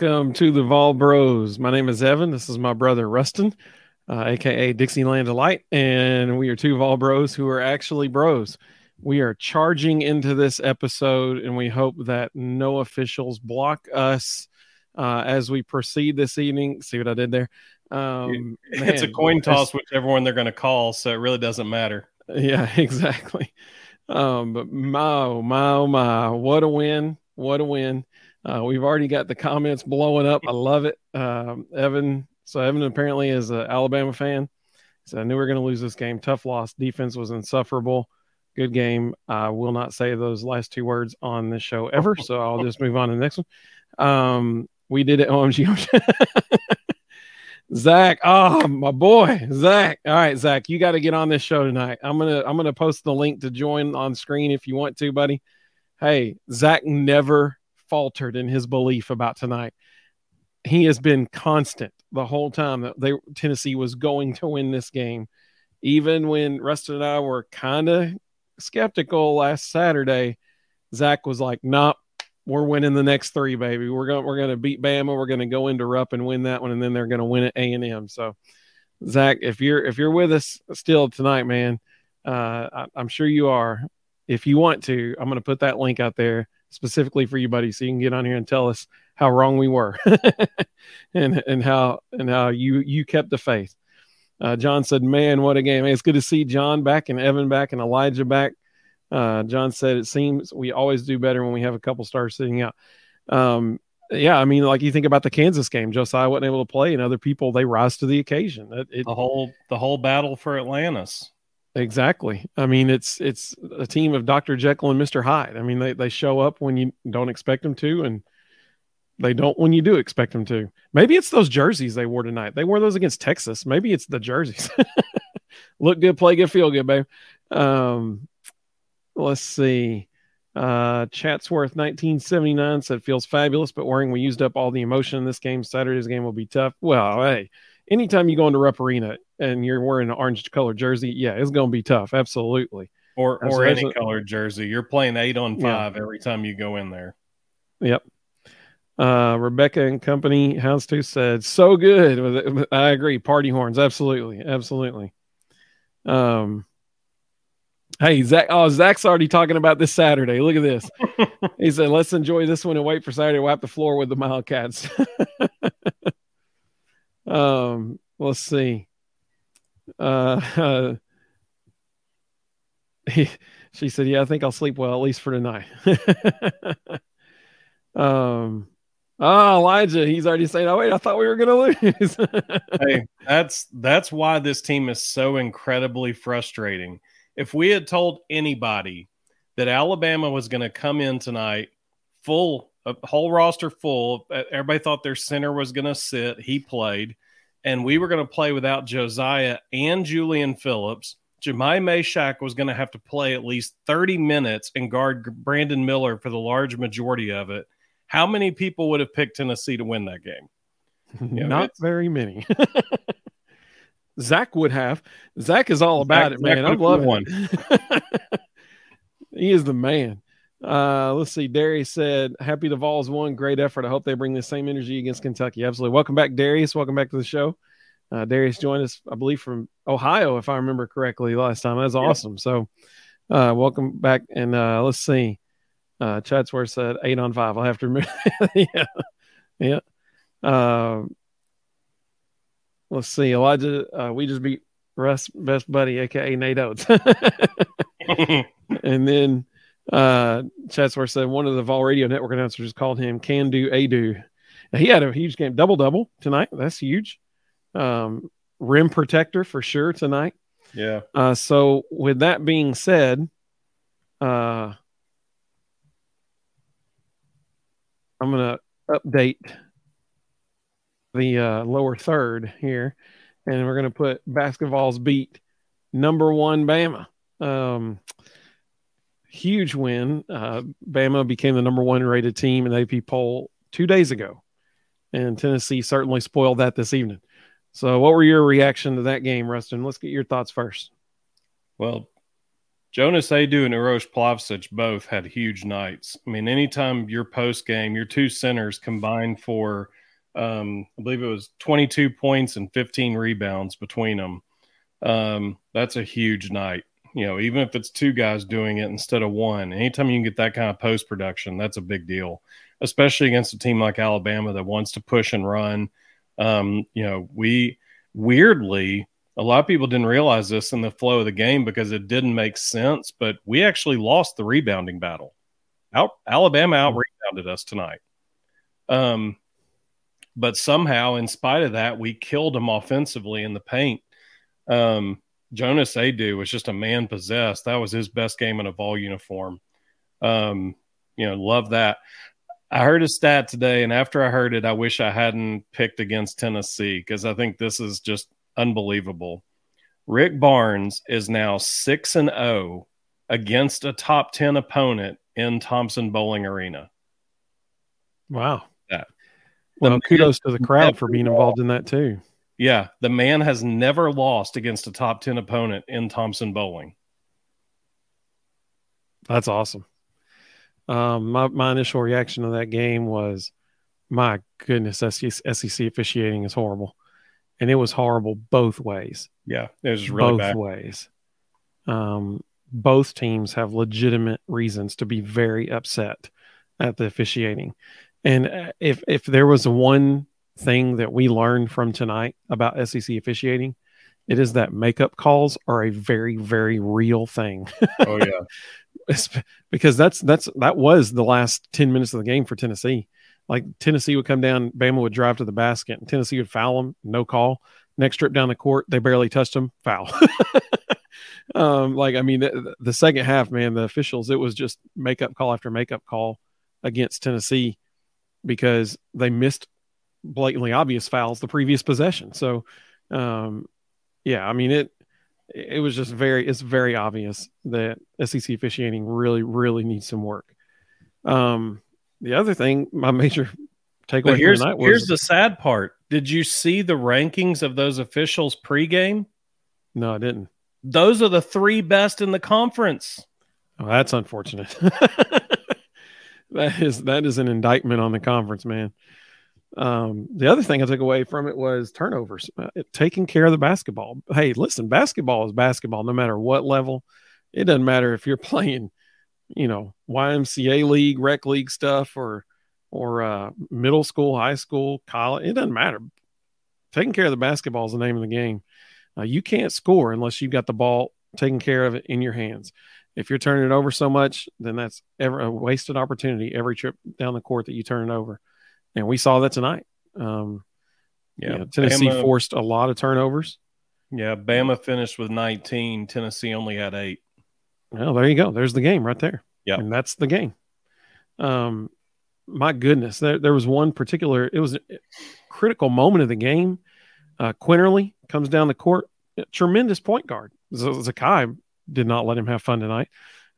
Welcome to the Vol Bros. My name is Evan. This is my brother Rustin, uh, aka Dixieland Delight, and we are two Vol Bros who are actually bros. We are charging into this episode, and we hope that no officials block us uh, as we proceed this evening. See what I did there? Um, it's man, a coin toss, whichever one they're going to call, so it really doesn't matter. Yeah, exactly. Um, but my oh my oh my, what a win! What a win! Uh, we've already got the comments blowing up. I love it. Um, Evan, so Evan apparently is an Alabama fan. So I knew we were going to lose this game. Tough loss. Defense was insufferable. Good game. I will not say those last two words on this show ever. So I'll just move on to the next one. Um, we did it. OMG. Zach, oh my boy, Zach. All right, Zach, you got to get on this show tonight. I'm gonna I'm gonna post the link to join on screen if you want to, buddy. Hey, Zach never faltered in his belief about tonight. He has been constant the whole time that they Tennessee was going to win this game, even when Rustin and I were kind of skeptical last Saturday. Zach was like, "Nope, we're winning the next three, baby. We're going we're going to beat Bama. We're going to go into Rupp and win that one, and then they're going to win at A and M." So, Zach, if you're if you're with us still tonight, man, uh, I, I'm sure you are. If you want to, I'm going to put that link out there specifically for you, buddy, so you can get on here and tell us how wrong we were, and and how and how you you kept the faith. Uh, John said, "Man, what a game! Hey, it's good to see John back and Evan back and Elijah back." Uh, John said, "It seems we always do better when we have a couple stars sitting out." Um, yeah, I mean, like you think about the Kansas game, Josiah wasn't able to play, and other people they rise to the occasion. It, it, the whole the whole battle for Atlantis. Exactly. I mean, it's it's a team of Dr. Jekyll and Mr. Hyde. I mean, they, they show up when you don't expect them to, and they don't when you do expect them to. Maybe it's those jerseys they wore tonight. They wore those against Texas. Maybe it's the jerseys. Look good, play good, feel good, babe. Um, let's see. Uh, Chatsworth 1979 said feels fabulous, but worrying we used up all the emotion in this game. Saturday's game will be tough. Well, hey, anytime you go into Rupp Arena and you're wearing an orange color jersey, yeah, it's going to be tough. Absolutely. Or or any color jersey. You're playing eight on five yeah. every time you go in there. Yep. Uh, Rebecca and company house two said so good. I agree. Party horns, absolutely, absolutely. Um, hey Zach. Oh, Zach's already talking about this Saturday. Look at this. he said, "Let's enjoy this one and wait for Saturday to wipe the floor with the Wildcats." um, let's see. Uh, he, she said, "Yeah, I think I'll sleep well at least for tonight." um, oh, Elijah, he's already saying, "Oh wait, I thought we were going to lose." hey, that's that's why this team is so incredibly frustrating. If we had told anybody that Alabama was going to come in tonight full, a whole roster full, uh, everybody thought their center was going to sit. He played and we were going to play without Josiah and Julian Phillips. Jahmai Mashack was going to have to play at least 30 minutes and guard Brandon Miller for the large majority of it. How many people would have picked Tennessee to win that game? You know, Not very many. Zach would have. Zach is all about Zach, it, man. I'm loving one. he is the man. Uh, let's see. Darius said, "Happy the Vols won. Great effort. I hope they bring the same energy against Kentucky. Absolutely. Welcome back, Darius. Welcome back to the show. Uh, Darius joined us, I believe, from Ohio, if I remember correctly, last time. That's awesome. Yeah. So, uh, welcome back. And uh, let's see. Uh, Chatsworth said eight on five. I'll have to remember. yeah, yeah. Uh, let's see. Elijah, uh, we just beat Russ' best buddy, aka Nate Oats. and then uh, Chatsworth said one of the Vol Radio Network announcers called him Can Do Aidoo. He had a huge game, double double tonight. That's huge. Um, rim protector for sure tonight. Yeah. Uh, so with that being said, uh, I'm gonna update the uh, lower third here, and we're gonna put basketball's beat number one Bama. Um, huge win. Uh, Bama became the number one rated team in the AP poll two days ago, and Tennessee certainly spoiled that this evening. So, what were your reaction to that game, Rustin? Let's get your thoughts first. Well, Jonas Aidoo and Uros Plavsic both had huge nights. I mean, anytime your post game, your two centers combined for, um, I believe it was 22 points and 15 rebounds between them. Um, that's a huge night. You know, even if it's two guys doing it instead of one, anytime you can get that kind of post production, that's a big deal, especially against a team like Alabama that wants to push and run. Um, you know, we weirdly a lot of people didn't realize this in the flow of the game because it didn't make sense, but we actually lost the rebounding battle. Out Alabama out rebounded us tonight. Um, but somehow, in spite of that, we killed them offensively in the paint. Um, Jonas Aidoo was just a man possessed. That was his best game in a ball uniform. Um, you know, love that. I heard a stat today, and after I heard it, I wish I hadn't picked against Tennessee because I think this is just unbelievable. Rick Barnes is now 6 and 0 against a top 10 opponent in Thompson Boling Arena. Wow. That. Well, kudos to the crowd for being involved in that too. Yeah, the man has never lost against a top 10 opponent in Thompson Boling. That's awesome. Um, my, my initial reaction to that game was, my goodness, SEC officiating is horrible and it was horrible both ways. Yeah, it was really both bad. ways. Um, both teams have legitimate reasons to be very upset at the officiating. And uh, if if there was one thing that we learned from tonight about SEC officiating, it is that makeup calls are a very very real thing. Oh yeah. because that's that's that was the last 10 minutes of the game for Tennessee. Like Tennessee would come down, Bama would drive to the basket, and Tennessee would foul them, no call. Next trip down the court, they barely touched them, foul. um, like I mean, the, the, second half, man, the officials, it was just makeup call after makeup call against Tennessee because they missed blatantly obvious fouls the previous possession. So, um, yeah, I mean it. It was just very, it's very obvious that SEC officiating really, really needs some work. Um, the other thing, my major takeaway but here's, was here's the sad part. Did you see the rankings of those officials pregame? No, I didn't. Those are the three best in the conference. Oh, that's unfortunate. that is that is an indictment on the conference, man. Um, the other thing I took away from it was turnovers, uh, taking care of the basketball. Hey, listen, basketball is basketball, no matter what level. It doesn't matter if you're playing you know YMCA league, rec league stuff, or or uh, middle school, high school, college. It doesn't matter. Taking care of the basketball is the name of the game. Uh, you can't score unless you've got the ball taken care of it in your hands. If you're turning it over so much, then that's ever a wasted opportunity every trip down the court that you turn it over. And we saw that tonight. Um, yeah, you know, Tennessee Bama, forced a lot of turnovers. Yeah, Bama finished with 19. Tennessee only had eight. Well, there you go. There's the game right there. Yeah. And that's the game. Um, my goodness, there, there was one particular, it was a critical moment of the game. Uh, Quinerly comes down the court, tremendous point guard. Zakai did not let him have fun tonight,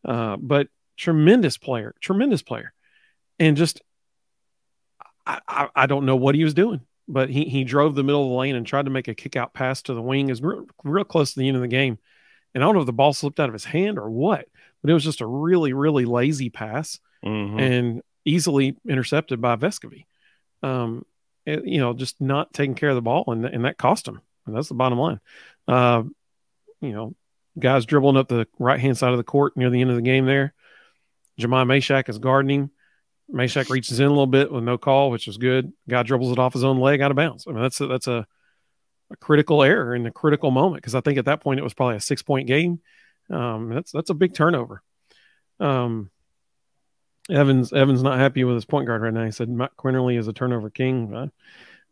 uh, but tremendous player, tremendous player. And just, I, I, I, don't know what he was doing, but he, he drove the middle of the lane and tried to make a kick out pass to the wing. Is real, real close to the end of the game. And I don't know if the ball slipped out of his hand or what, but it was just a really, really lazy pass mm-hmm. and easily intercepted by Vescovi. Um, it, you know, just not taking care of the ball, and, and that cost him. And that's the bottom line. Uh, you know, guys dribbling up the right hand side of the court near the end of the game there. Jahmai Mashack is guarding him. Mashack reaches in a little bit with no call, which was good. Guy dribbles it off his own leg out of bounds. I mean, that's a, that's a a critical error in a critical moment because I think at that point it was probably a six point game. Um, that's that's a big turnover. Um, Evans Evans not happy with his point guard right now. He said Matt Quinerly is a turnover king.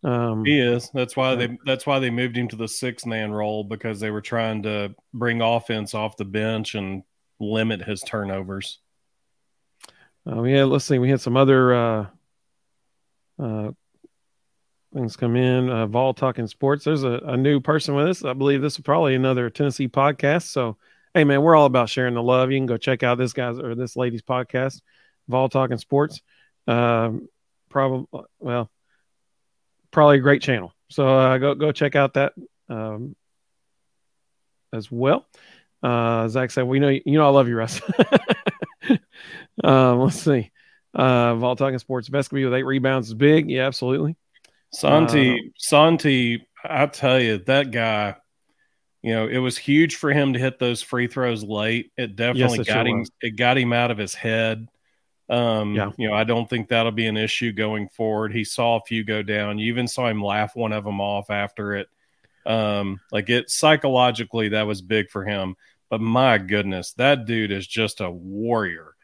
Um, he is. That's why they that's why they moved him to the six man role because they were trying to bring offense off the bench and limit his turnovers. Uh, we had let's see, we had some other uh, uh, things come in. Uh, Vol talking sports. There's a, a new person with us. I believe this is probably another Tennessee podcast. So, hey man, we're all about sharing the love. You can go check out this guy's or this lady's podcast, Vol talking sports. Um, probably well, probably a great channel. So uh, go go check out that um, as well. Uh, Zach said, "We know you know I love you, Russ." um, let's see. Uh, Vol talking sports. Vescovi with eight rebounds is big. Yeah, absolutely. Santi, uh, Santi, I tell you, that guy. You know, it was huge for him to hit those free throws late. It definitely yes, got sure him. Was. It got him out of his head. Um, yeah. You know, I don't think that'll be an issue going forward. He saw a few go down. You even saw him laugh one of them off after it. Um, like it psychologically, that was big for him. But my goodness, that dude is just a warrior.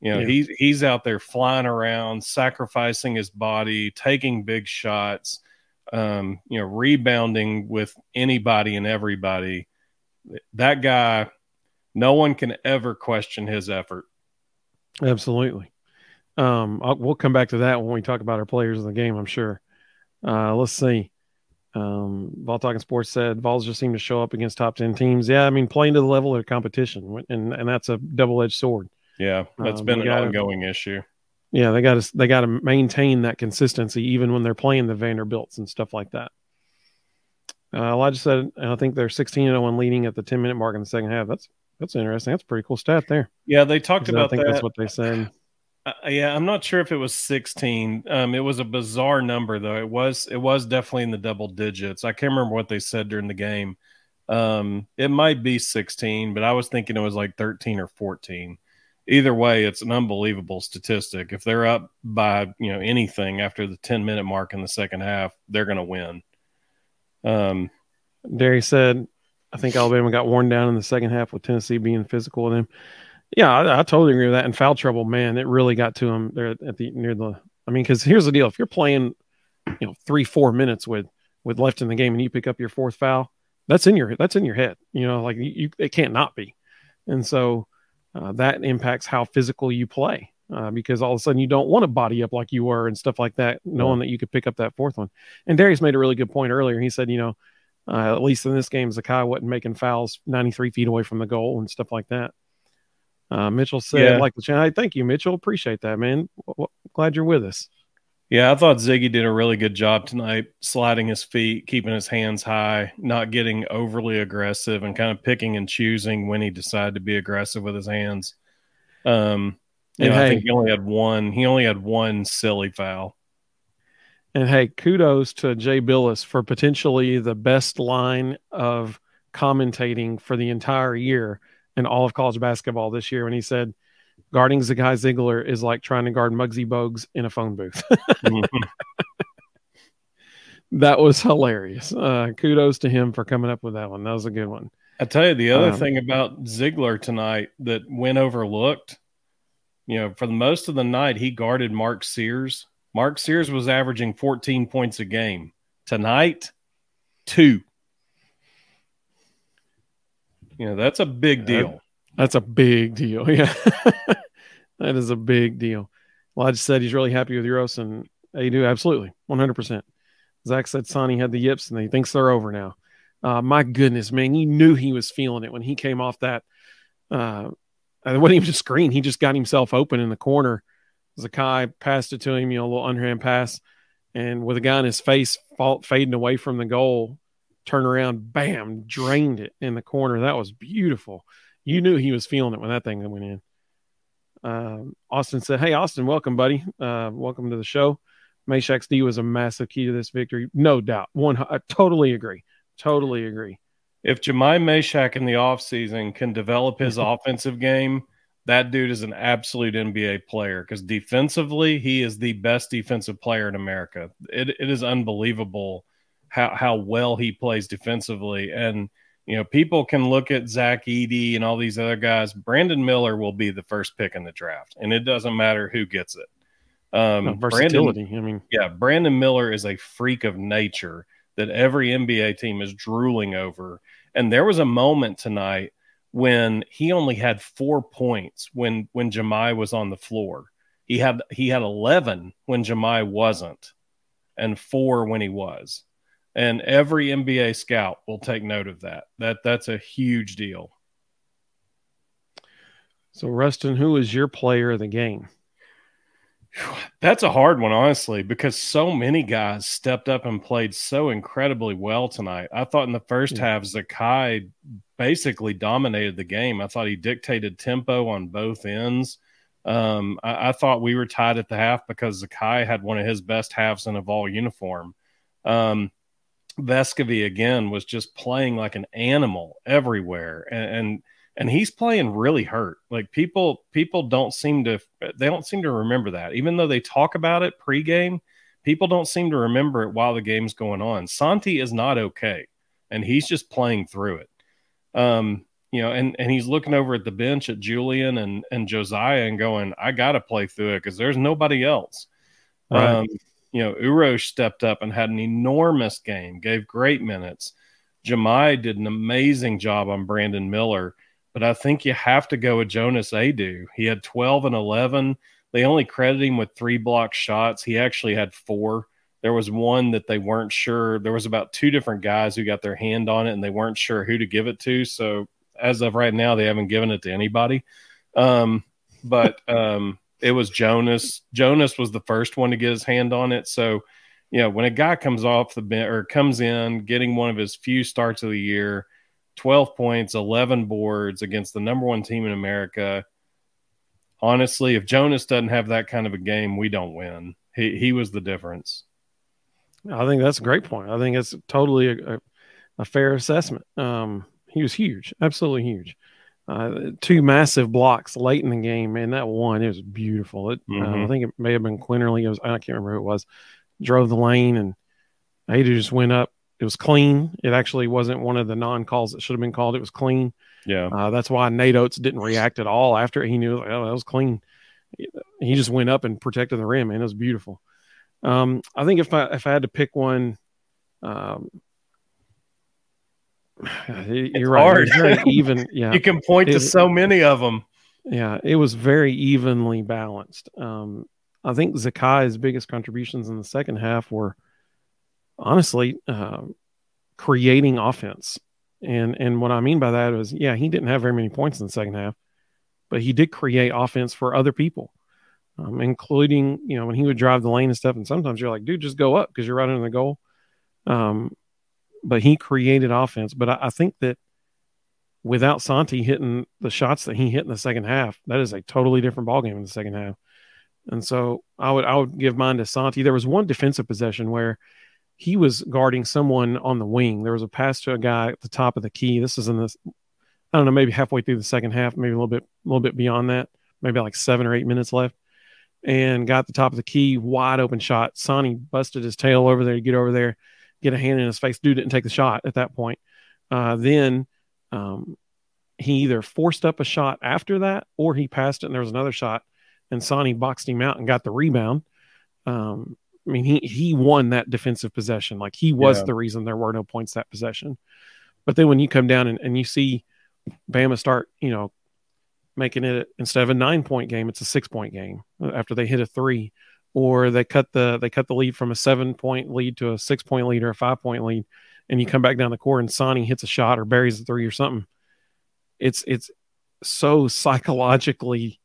You know, yeah. he's he's out there flying around, sacrificing his body, taking big shots, um, you know, rebounding with anybody and everybody. That guy, no one can ever question his effort. Absolutely. Um, I'll, we'll come back to that when we talk about our players in the game. I'm sure. Uh, let's see. Um, Vol Talking Sports said Vols just seem to show up against top ten teams. Yeah, I mean playing to the level of competition, and and that's a double edged sword. Yeah, that's um, been an gotta, ongoing issue. Yeah, they got to they got to maintain that consistency even when they're playing the Vanderbilts and stuff like that. Uh, Elijah said, I think they're 16 and 1 leading at the 10 minute mark in the second half. That's that's interesting. That's a pretty cool stat there. Yeah, they talked about I think that. that's what they said. Uh, yeah, I'm not sure if it was 16. Um, it was a bizarre number though. It was it was definitely in the double digits. I can't remember what they said during the game. Um, it might be 16, but I was thinking it was like 13 or 14. Either way, it's an unbelievable statistic. If they're up by you know anything after the 10 minute mark in the second half, they're going to win. Um, Derry said, I think Alabama got worn down in the second half with Tennessee being physical with them. Yeah, I, I, totally agree with that. And foul trouble, man, it really got to him there at the near the. I mean, because here's the deal: if you're playing, you know, three four minutes with with left in the game, and you pick up your fourth foul, that's in your that's in your head. You know, like you, it can't not be. And so uh, that impacts how physical you play. Uh, because all of a sudden you don't want to body up like you were and stuff like that, knowing yeah. that you could pick up that fourth one. And Darius made a really good point earlier. He said, you know, uh, at least in this game, Zakai wasn't making fouls 93 feet away from the goal and stuff like that. Uh, Mitchell said, yeah. like the channel. Thank you, Mitchell. Appreciate that, man. W- glad you're with us. Yeah, I thought Ziggy did a really good job tonight, sliding his feet, keeping his hands high, not getting overly aggressive, and kind of picking and choosing when he decided to be aggressive with his hands. Um, and know, hey, I think he only had one. He only had one silly foul. And hey, kudos to Jay Bilas for potentially the best line of commentating for the entire year in all of college basketball this year when he said guarding Zakai Zeigler is like trying to guard Muggsy Bogues in a phone booth. mm-hmm. That was hilarious. Uh, kudos to him for coming up with that one. That was a good one. I tell you, the other um, thing about Zeigler tonight that went overlooked, you know, for the most of the night, he guarded Mark Sears. Mark Sears was averaging 14 points a game. Tonight, two. You know, that's a big deal. That, that's a big deal. Yeah. that is a big deal. Well, I just said he's really happy with Uros, and they do absolutely 100%. Zach said Sonny had the yips and he thinks they're over now. Uh, my goodness, man, you knew he was feeling it when he came off that. Uh, it wasn't even a screen. He just got himself open in the corner. Zakai passed it to him, you know, a little underhand pass. And with a guy in his face fall, fading away from the goal, turn around, bam, drained it in the corner. That was beautiful. You knew he was feeling it when that thing went in. Uh, Austin said, "Hey, Austin, welcome, buddy. Uh, welcome to the show. Mashack's D was a massive key to this victory, no doubt. One, I totally agree. Totally agree. If Jahmai Mashack in the offseason can develop his offensive game, that dude is an absolute NBA player because defensively, he is the best defensive player in America. It, it is unbelievable how how well he plays defensively. And you know, people can look at Zach Edey and all these other guys. Brandon Miller will be the first pick in the draft, and it doesn't matter who gets it. Um, no, versatility. Brandon, I mean, yeah, Brandon Miller is a freak of nature that every NBA team is drooling over. And there was a moment tonight when he only had four points when when Jahmai was on the floor. He had he had eleven when Jahmai wasn't, and four when he was and every NBA scout will take note of that. That that's a huge deal. So, Rustin, who is your player of the game? That's a hard one, honestly, because so many guys stepped up and played so incredibly well tonight. I thought in the first yeah. half, Zakai basically dominated the game. I thought he dictated tempo on both ends. Um, I, I, thought we were tied at the half because Zakai had one of his best halves in a Vol uniform. Um, Vescovi again was just playing like an animal everywhere, and, and and he's playing really hurt. Like people people don't seem to they don't seem to remember that, even though they talk about it pregame. People don't seem to remember it while the game's going on. Santi is not okay, and he's just playing through it. Um, you know, and and he's looking over at the bench at Julian and and Josiah and going, I got to play through it because there's nobody else. Right. Um, you know, Uros stepped up and had an enormous game, gave great minutes. Jahmai did an amazing job on Brandon Miller, but I think you have to go with Jonas Aidoo. He had 12 and 11. They only credit him with three block shots. He actually had four. There was one that they weren't sure. There was about two different guys who got their hand on it and they weren't sure who to give it to. So as of right now, they haven't given it to anybody. Um, but um, it was Jonas. Jonas was the first one to get his hand on it. So, you know, when a guy comes off the bench or comes in getting one of his few starts of the year, 12 points, 11 boards against the number one team in America. Honestly, if Jonas doesn't have that kind of a game, we don't win. He, he was the difference. I think that's a great point. I think it's totally a, a, a fair assessment. Um, he was huge, absolutely huge uh, two massive blocks late in the game. Man, that one it was beautiful. It, mm-hmm. uh, I mm-hmm. think it may have been Quinerly. It was I can't remember who it was. Drove the lane and Aidoo just went up. It was clean. It actually wasn't one of the non calls that should have been called. It was clean. Yeah, uh, that's why Nate Oats didn't react at all after he knew. Like, oh, that was clean. He just went up and protected the rim, and it was beautiful. Um, I think if I if I had to pick one, um, You're it's right. Hard. very even. Yeah, you can point it, to so many of them. Yeah, it was very evenly balanced. Um, I think Zakai's biggest contributions in the second half were honestly uh, creating offense. And and what I mean by that is, yeah, he didn't have very many points in the second half, but he did create offense for other people, um, including you know when he would drive the lane and stuff. And sometimes you're like, dude, just go up because you're right under the goal. Um, but he created offense. But I, I think that without Santi hitting the shots that he hit in the second half, that is a totally different ballgame in the second half. And so I would I would give mine to Santi. There was one defensive possession where he was guarding someone on the wing. There was a pass to a guy at the top of the key. This is in this I don't know, maybe halfway through the second half, maybe a little bit a little bit beyond that, maybe like seven or eight minutes left. And got the top of the key, wide open shot. Sonny busted his tail over there to get over there get a hand in his face. Dude didn't take the shot at that point. Uh, then um, he either forced up a shot after that or he passed it and there was another shot and Sonny boxed him out and got the rebound. Um, I mean, he, he won that defensive possession. Like he was yeah. the reason there were no points that possession. But then when you come down and, and you see Bama start, you know, making it instead of a nine point game, it's a six point game after they hit a three or they cut the they cut the lead from a seven point lead to a six point lead or a five point lead, and you come back down the court and Sonny hits a shot or buries a three or something. It's it's so psychologically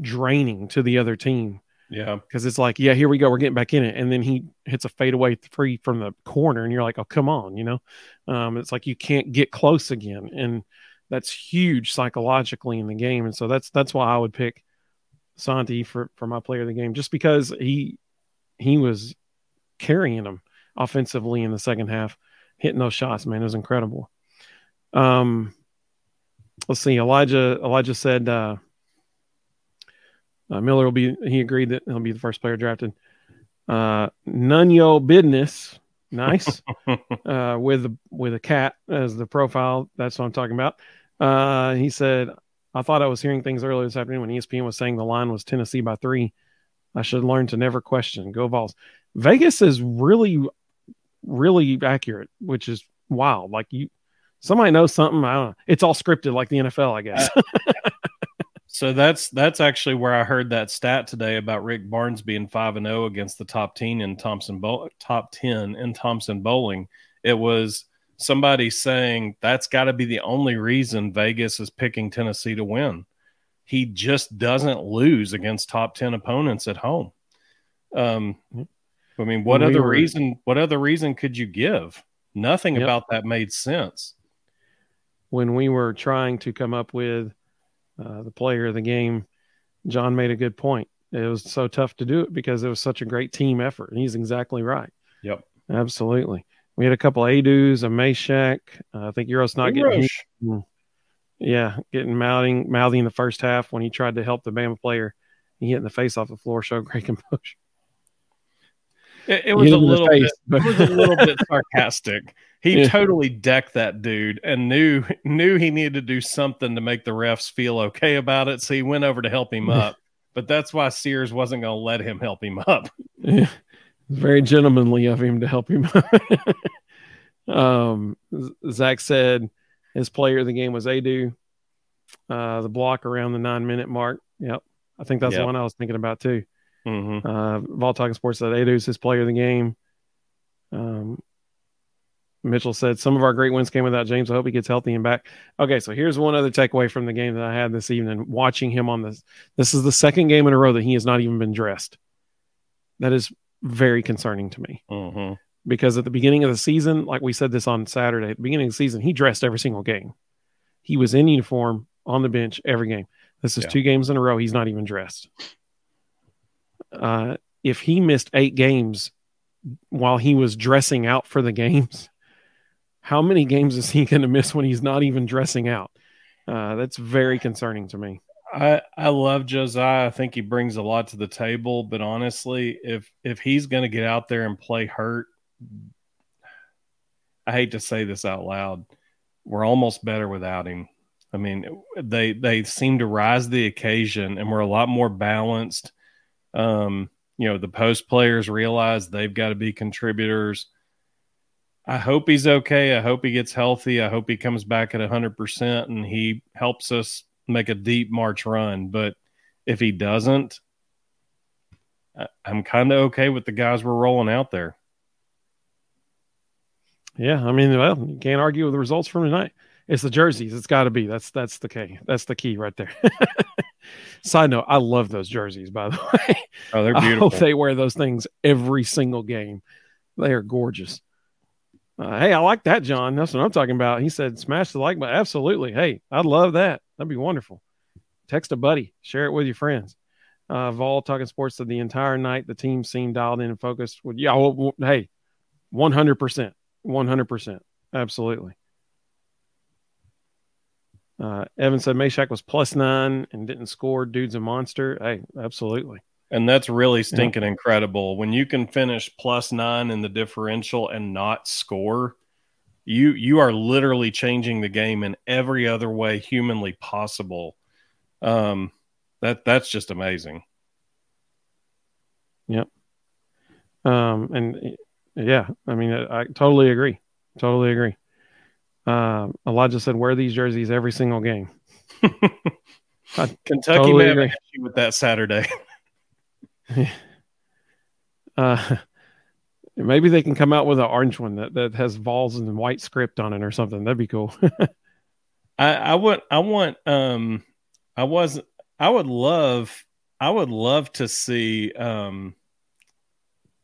draining to the other team. Yeah, because it's like, yeah, here we go, we're getting back in it, and then he hits a fadeaway three from the corner, and you're like, oh, come on, you know. Um, it's like you can't get close again, and that's huge psychologically in the game, and so that's that's why I would pick Santi for for my player of the game, just because he he was carrying them offensively in the second half, hitting those shots. Man, it was incredible. Um, let's see. Elijah Elijah said uh, uh, Miller will be. He agreed that he'll be the first player drafted. Uh, none yo business. Nice. uh, with with a cat as the profile. That's what I'm talking about. Uh, he said, I thought I was hearing things earlier this afternoon when ESPN was saying the line was Tennessee by three. I should learn to never question. Go Vols. Vegas is really, really accurate, which is wild. Like you, somebody knows something. I don't know. It's all scripted like the NFL, I guess. so that's that's actually where I heard that stat today about Rick Barnes being five and zero oh against the top ten in Thompson top ten in Thompson-Boling. It was somebody saying that's got to be the only reason Vegas is picking Tennessee to win. He just doesn't lose against top 10 opponents at home. Um, I mean, what other were, reason, what other reason could you give? Nothing yep. about that made sense. when we were trying to come up with uh, the player of the game, John made a good point. It was so tough to do it because it was such a great team effort. And he's exactly right. Yep. Absolutely. We had a couple Aidoos, a Mashack. Uh, I think Uros not getting, yeah, getting mouthing, mouthing in the first half when he tried to help the Bama player. He hit in the face off the floor, showed great composure. It, it was a little face, bit, it was a little bit sarcastic. He yeah. totally decked that dude and knew knew he needed to do something to make the refs feel okay about it. So he went over to help him up. but that's why Sears wasn't going to let him help him up. Yeah. Very gentlemanly of him to help him. um, Zach said his player of the game was Aidoo. Uh, the block around the nine minute mark. Yep. I think that's yep. the one I was thinking about too. Mm-hmm. Uh, Vol Talking Sports said Aidoo's his player of the game. Um, Mitchell said some of our great wins came without James. I hope he gets healthy and back. Okay, so here's one other takeaway from the game that I had this evening. Watching him on this, this is the second game in a row that he has not even been dressed. That is very concerning to me. Mm-hmm. Because at the beginning of the season, like we said this on Saturday, at the beginning of the season, he dressed every single game. He was in uniform on the bench every game. This is yeah. two games in a row. He's not even dressed. Uh, if he missed eight games while he was dressing out for the games, how many games is he going to miss when he's not even dressing out? Uh, that's very concerning to me. I I love Josiah. I think he brings a lot to the table. But honestly, if if he's going to get out there and play hurt, I hate to say this out loud, we're almost better without him. I mean, they they seem to rise the occasion, and we're a lot more balanced. Um, you know, the post players realize they've got to be contributors. I hope he's okay. I hope he gets healthy. I hope he comes back at 100% and he helps us make a deep March run. But if he doesn't, I'm kind of okay with the guys we're rolling out there. Yeah, I mean, well, you can't argue with the results from tonight. It's the jerseys. It's got to be. That's that's the key. That's the key right there. Side note: I love those jerseys. By the way, oh, they're beautiful. I hope they wear those things every single game. They are gorgeous. Uh, hey, I like that, John. That's what I'm talking about. He said, "Smash the like button." Absolutely. Hey, I'd love that. That'd be wonderful. Text a buddy. Share it with your friends. Uh, Vol talking sports said the entire night the team seemed dialed in and focused. With yeah, well, well, hey, 100 percent, 100 percent, absolutely. Uh, Evan said Mashack was plus nine and didn't score. Dude's a monster. Hey, absolutely. And that's really stinking yeah. incredible. When you can finish plus nine in the differential and not score, you you are literally changing the game in every other way humanly possible. Um, that that's just amazing. Yep. Um, and yeah, I mean, I, I totally agree. Totally agree. Uh, Elijah said, "Wear these jerseys every single game." Kentucky totally may agree. have you with that Saturday. uh, maybe they can come out with an orange one that, that has Vols and white script on it or something. That'd be cool. I, I would, I want, um, I was, I would love, I would love to see, um,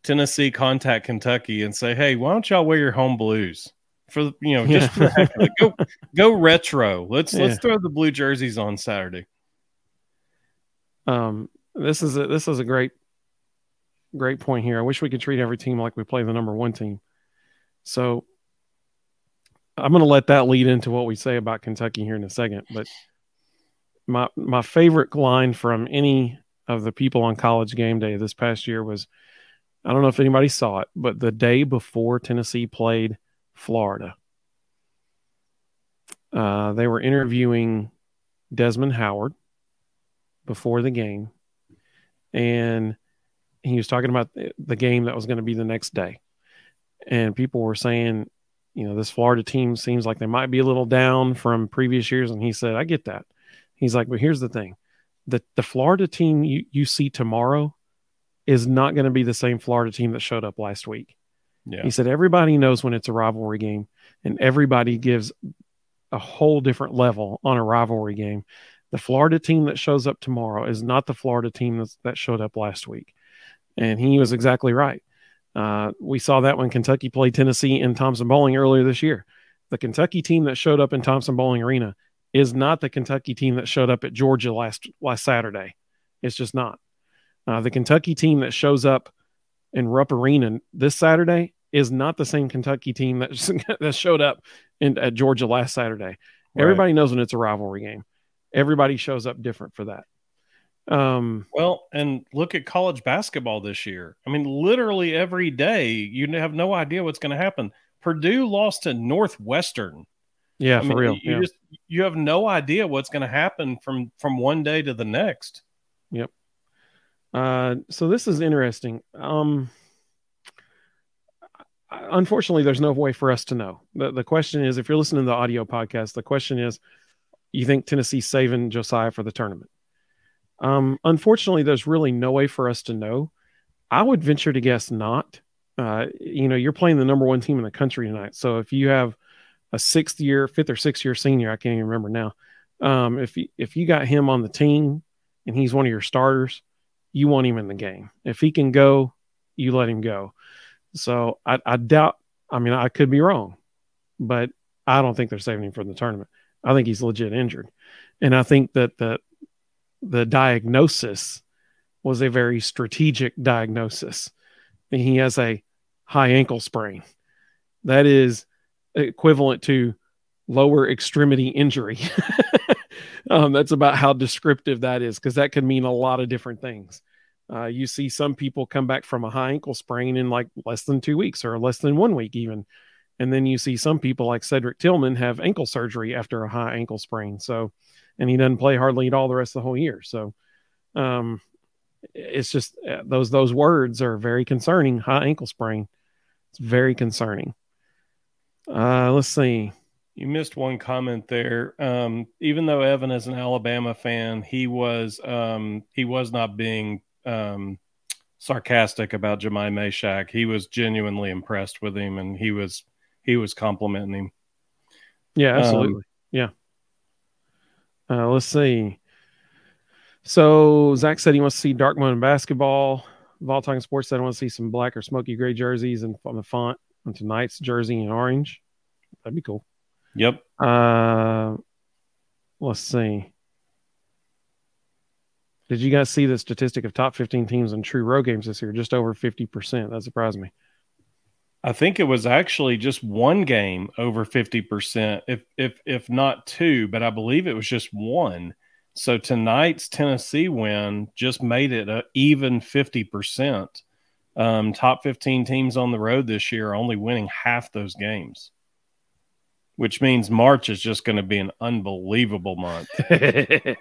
Tennessee contact Kentucky and say, "Hey, why don't y'all wear your home blues for you know just yeah. for go go retro? Let's yeah. let's throw the blue jerseys on Saturday." Um, this is a this is a great great point here. I wish we could treat every team like we play the number one team. So I'm going to let that lead into what we say about Kentucky here in a second. But my my favorite line from any of the people on College Game Day this past year was, I don't know if anybody saw it, but the day before Tennessee played Florida, uh, they were interviewing Desmond Howard before the game, and he was talking about the game that was going to be the next day. And people were saying, you know, this Florida team seems like they might be a little down from previous years. And he said, I get that. He's like, but here's the thing the, the Florida team you, you see tomorrow is not going to be the same Florida team that showed up last week. Yeah. He said, everybody knows when it's a rivalry game and everybody gives a whole different level on a rivalry game. The Florida team that shows up tomorrow is not the Florida team that showed up last week. And he was exactly right. Uh, we saw that when Kentucky played Tennessee in Thompson Boling earlier this year. The Kentucky team that showed up in Thompson Boling Arena is not the Kentucky team that showed up at Georgia last last Saturday. It's just not. Uh, the Kentucky team that shows up in Rupp Arena this Saturday is not the same Kentucky team that that showed up in, at Georgia last Saturday. Right. Everybody knows when it's a rivalry game. Everybody shows up different for that. Um, well, and look at college basketball this year. I mean, literally every day, you have no idea what's going to happen. Purdue lost to Northwestern. Yeah, I for mean, real. You yeah. just you have no idea what's going to happen from from one day to the next. Yep. Uh, so this is interesting. Um, unfortunately, there's no way for us to know. The, the question is if you're listening to the audio podcast, the question is you think Tennessee's saving Josiah for the tournament? Um, unfortunately, there's really no way for us to know. I would venture to guess not. Uh, you know, you're playing the number one team in the country tonight. So if you have a sixth year, fifth or sixth year senior, I can't even remember now. Um, if you, if you got him on the team and he's one of your starters, you want him in the game. If he can go, you let him go. So I, I doubt. I mean, I could be wrong, but I don't think they're saving him for the tournament. I think he's legit injured, and I think that the the diagnosis was a very strategic diagnosis. And he has a high ankle sprain. That is equivalent to lower extremity injury. um, that's about how descriptive that is because that could mean a lot of different things. Uh, you see some people come back from a high ankle sprain in like less than two weeks or less than one week, even. And then you see some people like Cedric Tillman have ankle surgery after a high ankle sprain. So, and he doesn't play hardly at all the rest of the whole year. So, um, it's just uh, those those words are very concerning. High ankle sprain, it's very concerning. Uh, let's see. You missed one comment there. Um, even though Evan is an Alabama fan, he was um, he was not being um, sarcastic about Jahmai Mashack. He was genuinely impressed with him, and he was he was complimenting him. Yeah, absolutely. Um, yeah. Uh, let's see. So Zach said he wants to see dark mode in basketball. Vol Talking Sports said I want to see some black or smoky gray jerseys and on the font on tonight's jersey in orange. That'd be cool. Yep. Uh, let's see. Did you guys see the statistic of top 15 teams in true road games this year? Just over 50%. That surprised me. I think it was actually just one game over 50%, if if if not two, but I believe it was just one. So tonight's Tennessee win just made it a even 50%. Um, top 15 teams on the road this year are only winning half those games which means March is just going to be an unbelievable month.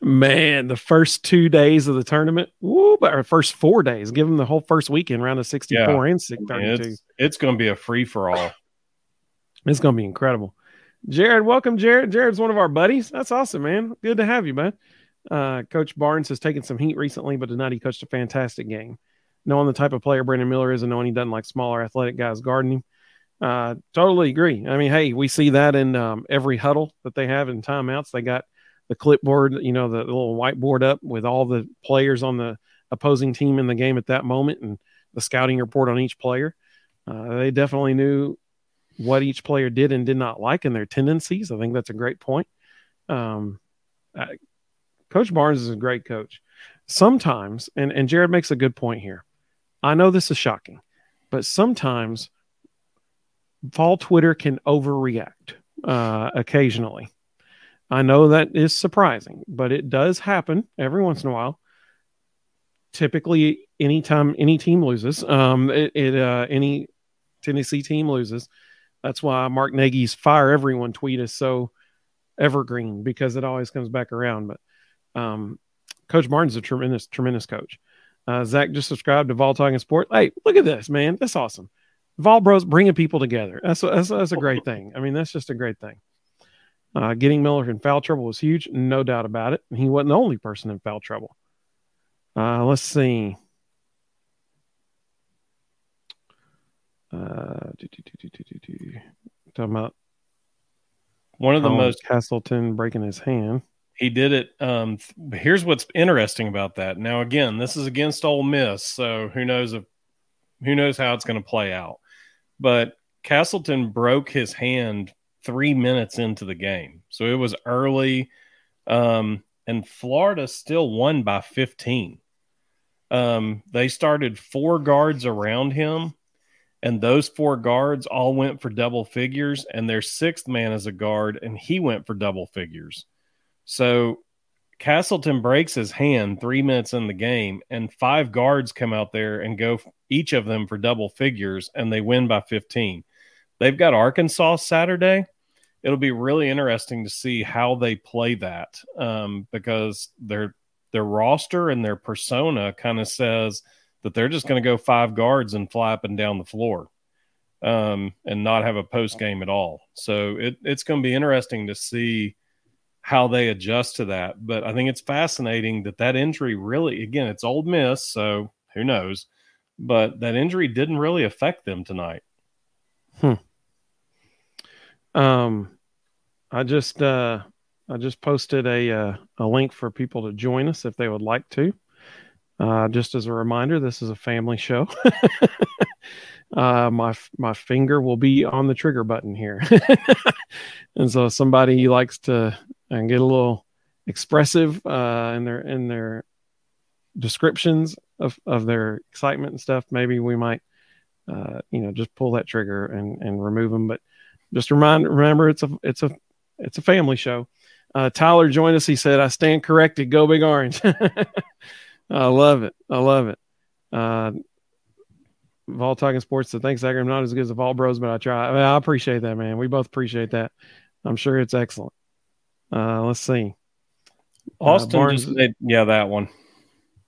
Man, the first two days of the tournament, woo, but our first four days, give them the whole first weekend round of 64 yeah. and 32. It's, it's going to be a free for all. It's going to be incredible. Jared, welcome, Jared. Jared's one of our buddies. That's awesome, man. Good to have you, man. Uh, Coach Barnes has taken some heat recently, but tonight he coached a fantastic game. Knowing the type of player Brandon Miller is and knowing he doesn't like smaller athletic guys guarding him, uh, totally agree. I mean, hey, we see that in um, every huddle that they have in timeouts. They got the clipboard, you know, the, little whiteboard up with all the players on the opposing team in the game at that moment and the scouting report on each player. Uh, they definitely knew what each player did and did not like and their tendencies. I think that's a great point. Um, uh, coach Barnes is a great coach. Sometimes, and, and Jared makes a good point here. I know this is shocking, but sometimes Vol Twitter can overreact uh, occasionally. I know that is surprising, but it does happen every once in a while. Typically, anytime any team loses, um, it, it uh, any Tennessee team loses. That's why Mark Nagi's "fire everyone" tweet is so evergreen because it always comes back around. But um, Coach Martin's a tremendous, tremendous coach. Uh, Zach just subscribed to Vol Talking Sport. Hey, look at this, man. That's awesome. Vol Bros bringing people together. That's a, that's, that's a great thing. I mean, that's just a great thing. Uh, getting Miller in foul trouble was huge, no doubt about it. He wasn't the only person in foul trouble. Uh, let's see. Uh, talking about one of the most Castleton breaking his hand. He did it. Um, here's what's interesting about that. Now, again, this is against Ole Miss, so who knows if who knows how it's going to play out. But Castleton broke his hand three minutes into the game. So it was early. Um, and Florida still won by 15. Um, they started four guards around him, and those four guards all went for double figures, and their sixth man is a guard, and he went for double figures. So Castleton breaks his hand three minutes in the game, and five guards come out there and go each of them for double figures, and they win by 15. They've got Arkansas Saturday. It'll be really interesting to see how they play that um, because their their roster and their persona kind of says that they're just going to go five guards and fly up and down the floor um, and not have a post game at all. So it, it's going to be interesting to see how they adjust to that. But I think it's fascinating that that injury really, again, it's Ole Miss, so who knows? But that injury didn't really affect them tonight. Hmm. Um, I just uh, I just posted a uh, a link for people to join us if they would like to. Uh, just as a reminder, this is a family show. uh, my my finger will be on the trigger button here, and so if somebody likes to and get a little expressive uh, in their in their descriptions of, of their excitement and stuff, maybe we might uh, you know just pull that trigger and and remove them. But just remind remember it's a it's a it's a family show. Uh, Tyler joined us. He said, "I stand corrected. Go Big Orange." I love it. I love it. Uh, Vol Talking Sports said, "Thanks, Zach. I'm not as good as the Vol Bros, but I try. I, mean, I appreciate that, man. We both appreciate that. I'm sure it's excellent. Uh, let's see. Uh, Austin Barnes, just made, yeah, that one.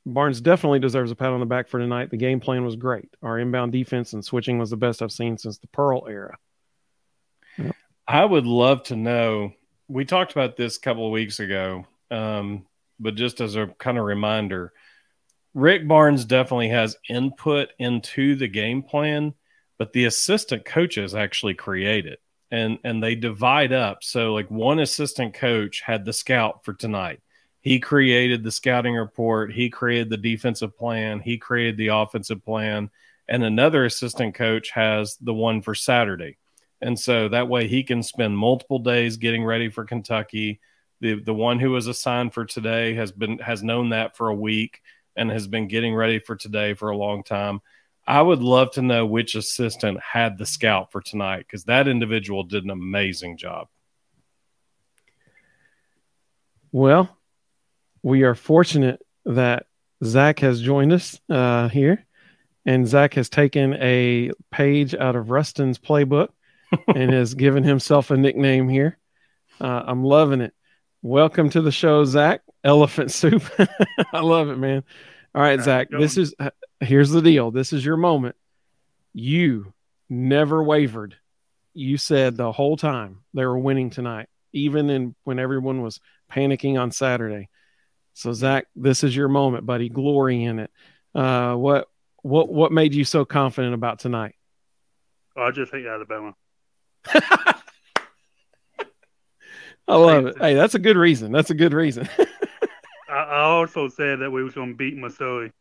Barnes definitely deserves a pat on the back for tonight. The game plan was great. Our inbound defense and switching was the best I've seen since the Pearl era. I would love to know. We talked about this a couple of weeks ago, um, but just as a kind of reminder, Rick Barnes definitely has input into the game plan, but the assistant coaches actually create it and and they divide up. So like one assistant coach had the scout for tonight. He created the scouting report, he created the defensive plan, he created the offensive plan, and another assistant coach has the one for Saturday. And so that way he can spend multiple days getting ready for Kentucky. The the one who was assigned for today has been has known that for a week and has been getting ready for today for a long time. I would love to know which assistant had the scout for tonight because that individual did an amazing job. Well, we are fortunate that Zach has joined us uh, here, and Zach has taken a page out of Rustin's playbook and has given himself a nickname here. Uh, I'm loving it. Welcome to the show, Zach. Elephant Soup. I love it, man. All right, Zach. This is here's the deal. This is your moment. You never wavered. You said the whole time they were winning tonight, even in when everyone was panicking on Saturday. So Zach, this is your moment, buddy. Glory in it. Uh, what what what made you so confident about tonight? Oh, I just hate Alabama. I love it. Hey, that's a good reason. That's a good reason. I, I also said that we was going to beat Missouri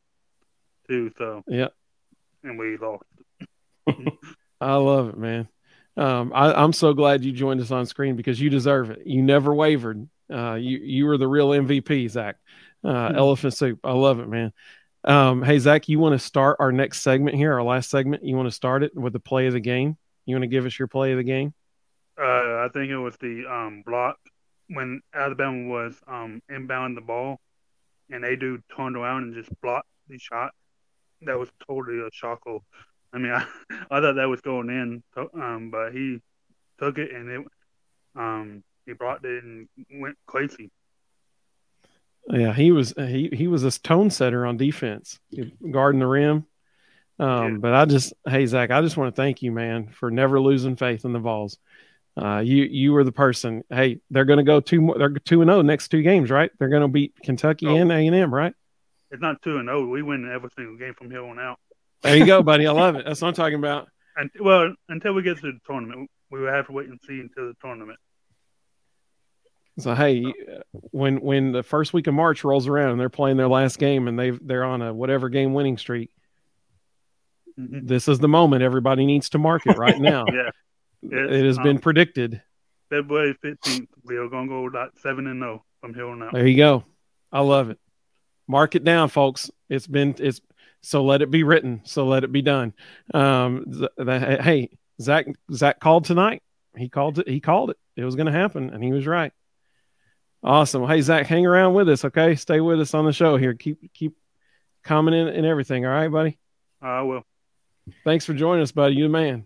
too. So yeah, and we lost. I love it, man. Um, I, am so glad you joined us on screen because you deserve it. You never wavered. Uh, you you were the real MVP, Zach. Uh, mm-hmm. Elephant soup. I love it, man. Um, hey Zach, you want to start our next segment here, our last segment? You want to start it with the play of the game? You want to give us your play of the game? Uh, I think it was the um, block when Alabama was um, inbound the ball, and they do turned around and just blocked the shot that was totally a shocker. I mean, I, I thought that was going in, um, but he took it and it, um, he brought it and went crazy. Yeah, he was he he was a tone setter on defense, guarding the rim. Um, yeah. But I just, hey Zach, I just want to thank you, man, for never losing faith in the Vols. Uh, you you were the person. Hey, they're going to go two more. They're two and zero oh next two games, right? They're going to beat Kentucky oh. and A and M, right? It's not two and zero. Oh. We win every single game from here on out. There you go, buddy. I love it. That's what I'm talking about. And well, until we get to the tournament, we will have to wait and see until the tournament. So hey, when when the first week of March rolls around and they're playing their last game and they they're on a whatever game winning streak, Mhm. this is the moment everybody needs to mark it right now. Yeah. It has um, been predicted. February fifteenth. We are gonna go like seven and zero from here on out. There you go. I love it. Mark it down, folks. It's been it's so let it be written. So let it be done. Um, th- the, hey, Zach Zach called tonight. He called it. He called it. It was going to happen, and he was right. Awesome. Hey Zach, hang around with us, okay? Stay with us on the show here. Keep keep commenting and everything. All right, buddy. I will. Thanks for joining us, buddy. You the man.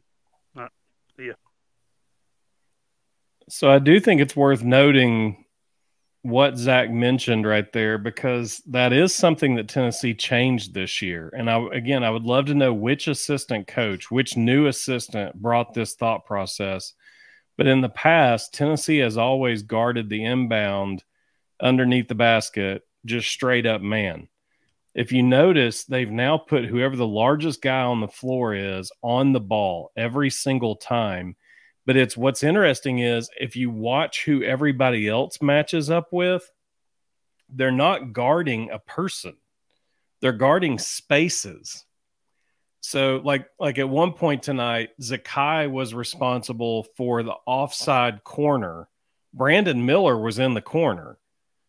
Yeah. So I do think it's worth noting what Zach mentioned right there because that is something that Tennessee changed this year. And I again, I would love to know which assistant coach, which new assistant brought this thought process. But in the past, Tennessee has always guarded the inbound underneath the basket, just straight up man. If you notice, they've now put whoever the largest guy on the floor is on the ball every single time. But it's what's interesting is if you watch who everybody else matches up with, they're not guarding a person. They're guarding spaces. So like like at one point tonight, Zakai was responsible for the offside corner. Brandon Miller was in the corner.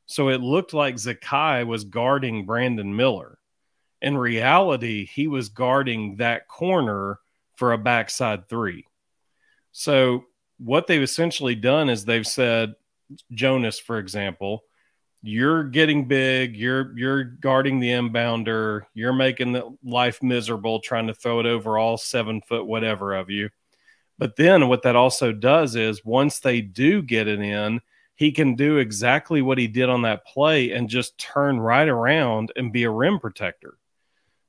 So it looked like Zakai was guarding Brandon Miller. In reality, he was guarding that corner for a backside three. So what they've essentially done is they've said, Jonas, for example, you're getting big, you're you're guarding the inbounder, you're making the life miserable trying to throw it over all seven foot whatever of you. But then what that also does is once they do get it in, he can do exactly what he did on that play and just turn right around and be a rim protector.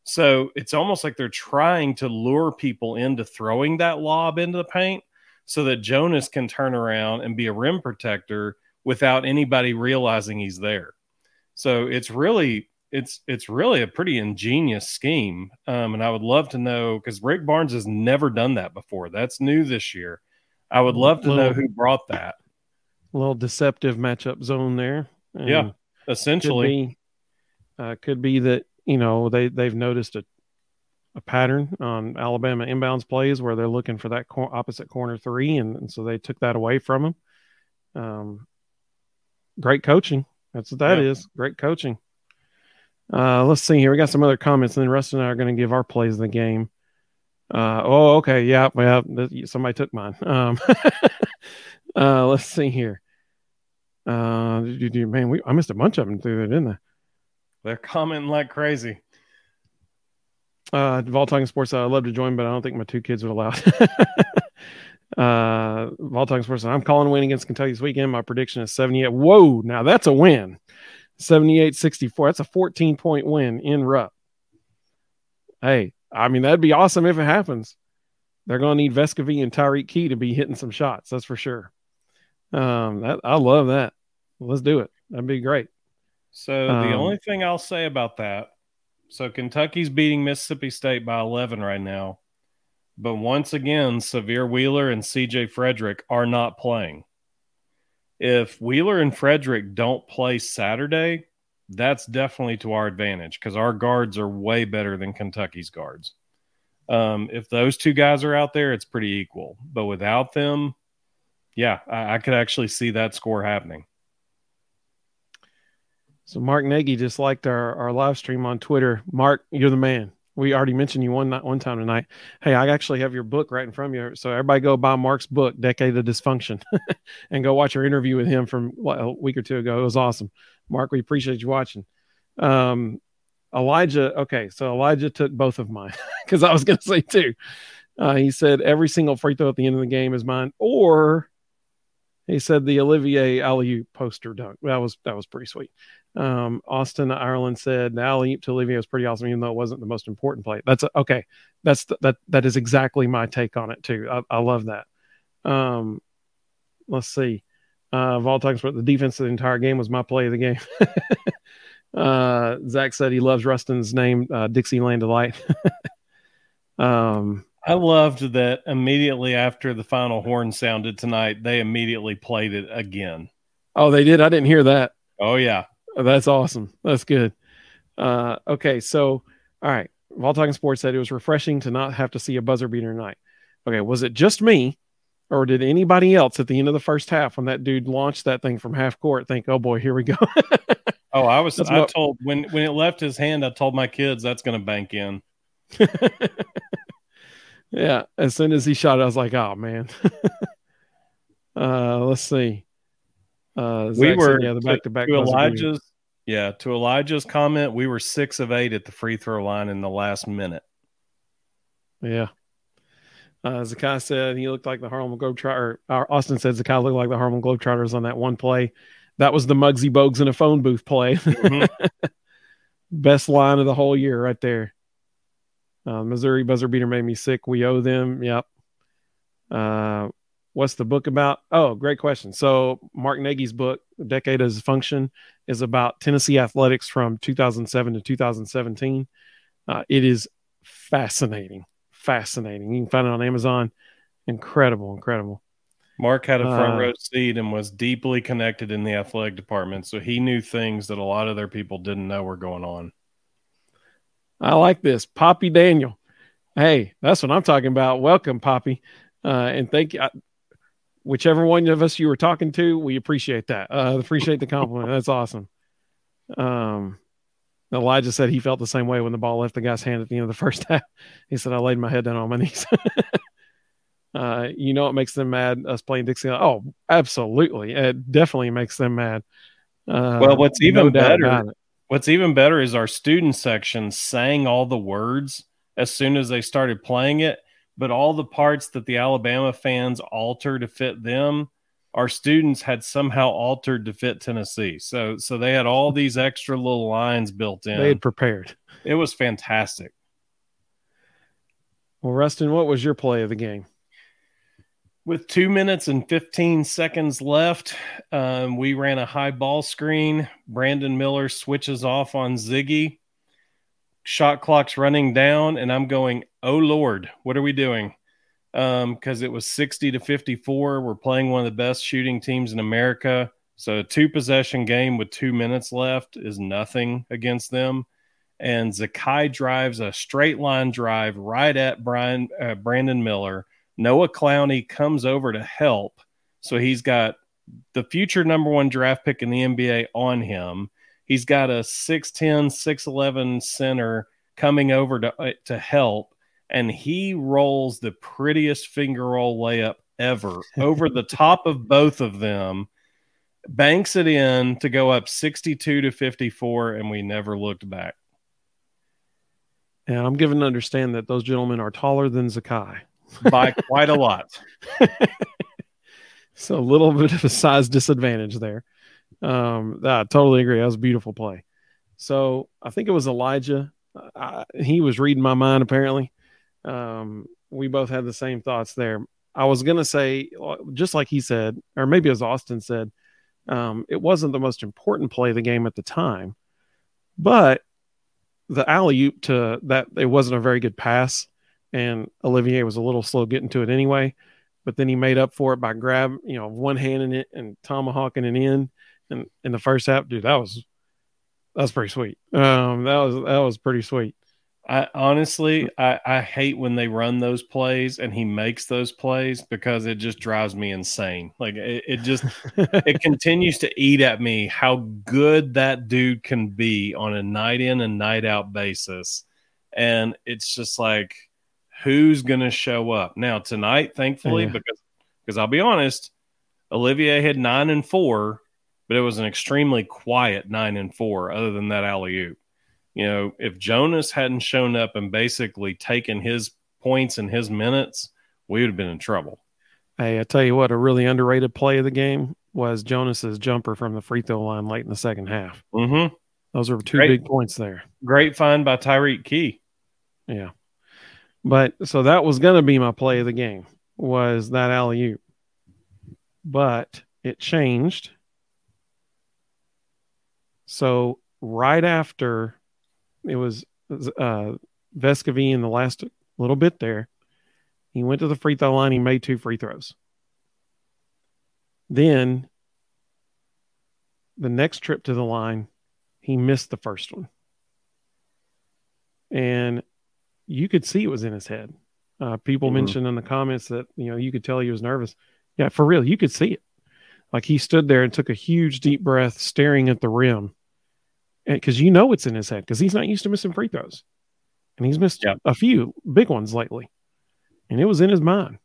So it's almost like they're trying to lure people into throwing that lob into the paint so that Jonas can turn around and be a rim protector without anybody realizing he's there. So it's really it's it's really a pretty ingenious scheme, um, and I would love to know because Rick Barnes has never done that before. That's new this year. I would love to know who brought that. A little deceptive matchup zone there. And Yeah, could Essentially, be, uh, could be that you know they they've noticed a a pattern on Alabama inbounds plays where they're looking for that cor- opposite corner three, and, and so they took that away from him. Um, great coaching. That's what that is. Yeah. Great coaching. Uh, let's see here. We got some other comments, and then Rustin and I are going to give our plays of the game. Uh, oh, okay. Yeah. Well, somebody took mine. Um, uh, let's see here. Uh, man, we, I missed a bunch of them through there, didn't I? they're coming like crazy. Uh, Vol Talking Sports, I'd love to join, but I don't think my two kids would allow it. uh, Vol Talking Sports, I'm calling a win against Kentucky this weekend. My prediction is 78. Whoa, now that's a win. 78 64. That's a 14 point win in Rupp. Hey, I mean, that'd be awesome if it happens. They're going to need Vescovi and Tyreke Key to be hitting some shots. That's for sure. Um, that, I love that. Let's do it. That'd be great. So the Um, only thing I'll say about that, so Kentucky's beating Mississippi State by 11 right now, but once again, Sahvir Wheeler and CJ Frederick are not playing. If Wheeler and Frederick don't play Saturday, that's definitely to our advantage because our guards are way better than Kentucky's guards. Um, if those two guys are out there, it's pretty equal. But without them, yeah, I, I could actually see that score happening. So Mark Nagi just liked our, our live stream on Twitter. Mark, you're the man. We already mentioned you one one time tonight. Hey, I actually have your book right in front of you. So everybody go buy Mark's book, Decade of Dysfunction, and go watch our interview with him from a week or two ago. It was awesome. Mark, we appreciate you watching. Um, Elijah, okay, so Elijah took both of mine because I was going to say two. Uh, he said every single free throw at the end of the game is mine, or he said the Olivier Aliou poster dunk. That was that was pretty sweet. Um, Austin Ireland said the alley to Olivier was pretty awesome, even though it wasn't the most important play. That's okay. That's that that is exactly my take on it too. I, I love that. Um, let's see. Uh, Vol talks about the defense of the entire game was my play of the game. uh, Zach said he loves Rustin's name, uh, Dixieland Delight. um, I loved that immediately after the final horn sounded tonight, they immediately played it again. oh, they did. I didn't hear that. Oh yeah. That's awesome. That's good. Uh, okay, so all right, Vol Talking Sports said it was refreshing to not have to see a buzzer beater tonight. Okay, was it just me, or did anybody else at the end of the first half when that dude launched that thing from half court think, "Oh boy, here we go"? oh, I was. That's I what, told when when it left his hand, I told my kids that's going to bank in. yeah, as soon as he shot it, I was like, "Oh man." uh, let's see. Uh, we were yeah the back to back. Elijah's yeah, to Elijah's comment, we were six of eight at the free throw line in the last minute. Yeah. Uh, Zakai said he looked like the Harlem Globetrotter. Or Austin said Zakai looked like the Harlem Globetrotters on that one play. That was the Muggsy Bogues in a phone booth play. Mm-hmm. Best line of the whole year right there. Uh, Missouri buzzer beater made me sick. We owe them. Yep. Uh, what's the book about? Oh, great question. So Mark Nagi's book, Decade of Dysfunction, is about Tennessee athletics from 2007 to 2017. Uh, it is fascinating, fascinating. You can find it on Amazon. Incredible, incredible. Mark had a front uh, row seat and was deeply connected in the athletic department, so he knew things that a lot of their people didn't know were going on. I like this, Poppy Daniel. Hey, that's what I'm talking about. Welcome, Poppy, uh, and thank you whichever one of us you were talking to, we appreciate that. Uh, appreciate the compliment. That's awesome. Um, Elijah said he felt the same way when the ball left the guy's hand at the end of the first half. He said, I laid my head down on my knees. uh, you know, it makes them mad us playing Dixie. Oh, absolutely. It definitely makes them mad. Uh, well, what's even no better, what's even better is our student section sang all the words as soon as they started playing it but all the parts that the Alabama fans alter to fit them, our students had somehow altered to fit Tennessee. So so they had all these extra little lines built in. They had prepared. It was fantastic. Well, Rustin, what was your play of the game? With two minutes and 15 seconds left, um, we ran a high ball screen. Brandon Miller switches off on Ziggy shot clock's running down, and I'm going, oh Lord, what are we doing? Because um, it was 60 to 54. We're playing one of the best shooting teams in America. So a two possession game with two minutes left is nothing against them. And Zakai drives a straight line drive right at Brian uh, Brandon Miller. Noah Clowney comes over to help. So he's got the future number one draft pick in the NBA on him. He's got a 6'10, 6'11 center coming over to, uh, to help, and he rolls the prettiest finger roll layup ever over the top of both of them, banks it in to go up 62 to 54, and we never looked back. And I'm given to understand that those gentlemen are taller than Zakai by quite a lot. so a little bit of a size disadvantage there. Um, I totally agree. That was a beautiful play. So I think it was Elijah. I, he was reading my mind apparently. Um, we both had the same thoughts there. I was gonna say, just like he said, or maybe as Austin said, um, it wasn't the most important play of the game at the time, but the alley oop to that it wasn't a very good pass, and Olivier was a little slow getting to it anyway. But then he made up for it by grab, you know, one hand in it and tomahawking it in And in the first half, dude, that was that's pretty sweet. Um, that was that was pretty sweet. I honestly, I, I hate when they run those plays and he makes those plays because it just drives me insane. Like it, it just it continues to eat at me how good that dude can be on a night in and night out basis, and it's just like who's gonna show up now tonight? Thankfully, yeah. because because I'll be honest, Olivier had nine and four but it was an extremely quiet nine and four, other than that alley oop. You know, if Jonas hadn't shown up and basically taken his points and his minutes, we would have been in trouble. Hey, I tell you what, a really underrated play of the game was Jonas's jumper from the free throw line late in the second half. Mm-hmm. Those are two Great. big points there. Great find by Tyreke Key. Yeah. But so that was going to be my play of the game was that alley oop. But it changed so right after it was uh, Vescovi in the last little bit there, he went to the free throw line. He made two free throws. Then the next trip to the line, he missed the first one. And you could see it was in his head. Uh, people Mhm. mentioned in the comments that you know you could tell he was nervous. Yeah, for real, you could see it. Like he stood there and took a huge deep breath, staring at the rim, because you know it's in his head because he's not used to missing free throws, and he's missed Yeah. a few big ones lately, and it was in his mind.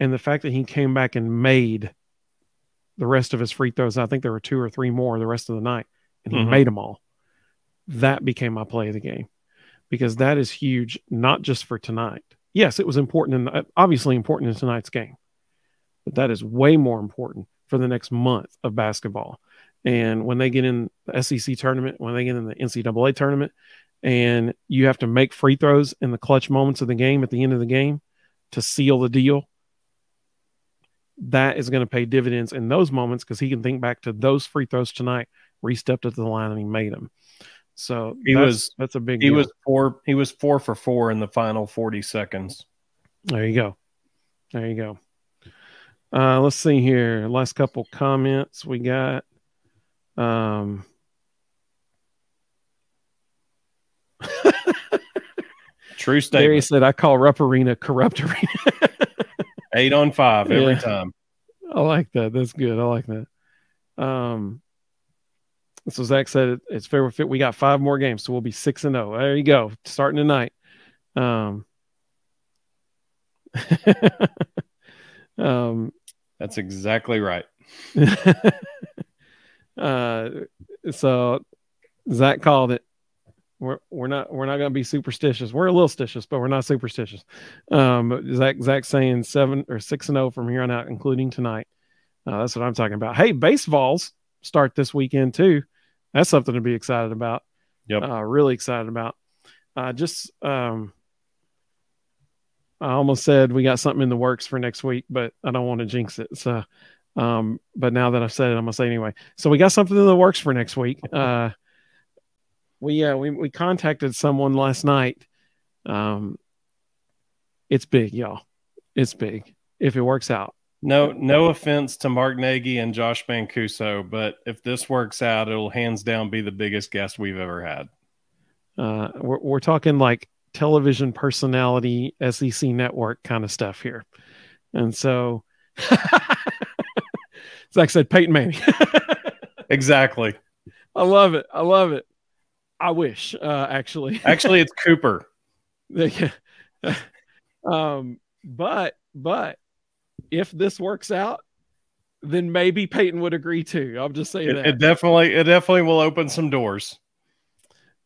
And the fact that he came back and made the rest of his free throws, I think there were two or three more the rest of the night, and he Mhm. made them all. That became my play of the game because that is huge, not just for tonight. Yes, it was important and obviously important in tonight's game, but that is way more important for the next month of basketball. And when they get in the SEC tournament, when they get in the NCAA tournament, and you have to make free throws in the clutch moments of the game at the end of the game to seal the deal, that is going to pay dividends in those moments because he can think back to those free throws tonight where he stepped up to the line and he made them. So He that's- was- that's a big He deal. was four. He was four for four in the final forty seconds. There you go. There you go. Uh, let's see here. Last couple comments we got. Um, True Gary statement. said, "I call Rupp Arena corrupt arena." Eight on five every Yeah. time. I like that. That's good. I like that. Um, so Zach said it, it's fair fit. We got five more games, so we'll be six and zero. There you go, starting tonight. Um, um, That's exactly right. uh, so Zach called it. We're we're not we're not going to be superstitious. We're a little stitious, but we're not superstitious. Um, but Zach Zach saying seven or six and zero from here on out, including tonight. Uh, that's what I'm talking about. Hey, baseballs start this weekend too. That's something to be excited about. Yep. Uh, really excited about. Uh, just um, I almost said we got something in the works for next week, but I don't want to jinx it. So, um, but now that I've said it, I'm gonna say anyway. So we got something in the works for next week. Uh, we uh, we we contacted someone last night. Um, it's big, y'all. It's big. If it works out, No, no offense to Mark Nagi and Josh Mancuso, but if this works out, it'll hands down be the biggest guest we've ever had. uh, we're we're talking like television personality, SEC network kind of stuff here, and so. Zach said Peyton Manning. Exactly. I love it. I love it. I wish, uh, actually. Actually, it's Cooper. um, but but if this works out, then maybe Peyton would agree too. I'm just saying It, that. it definitely, it definitely will open some doors.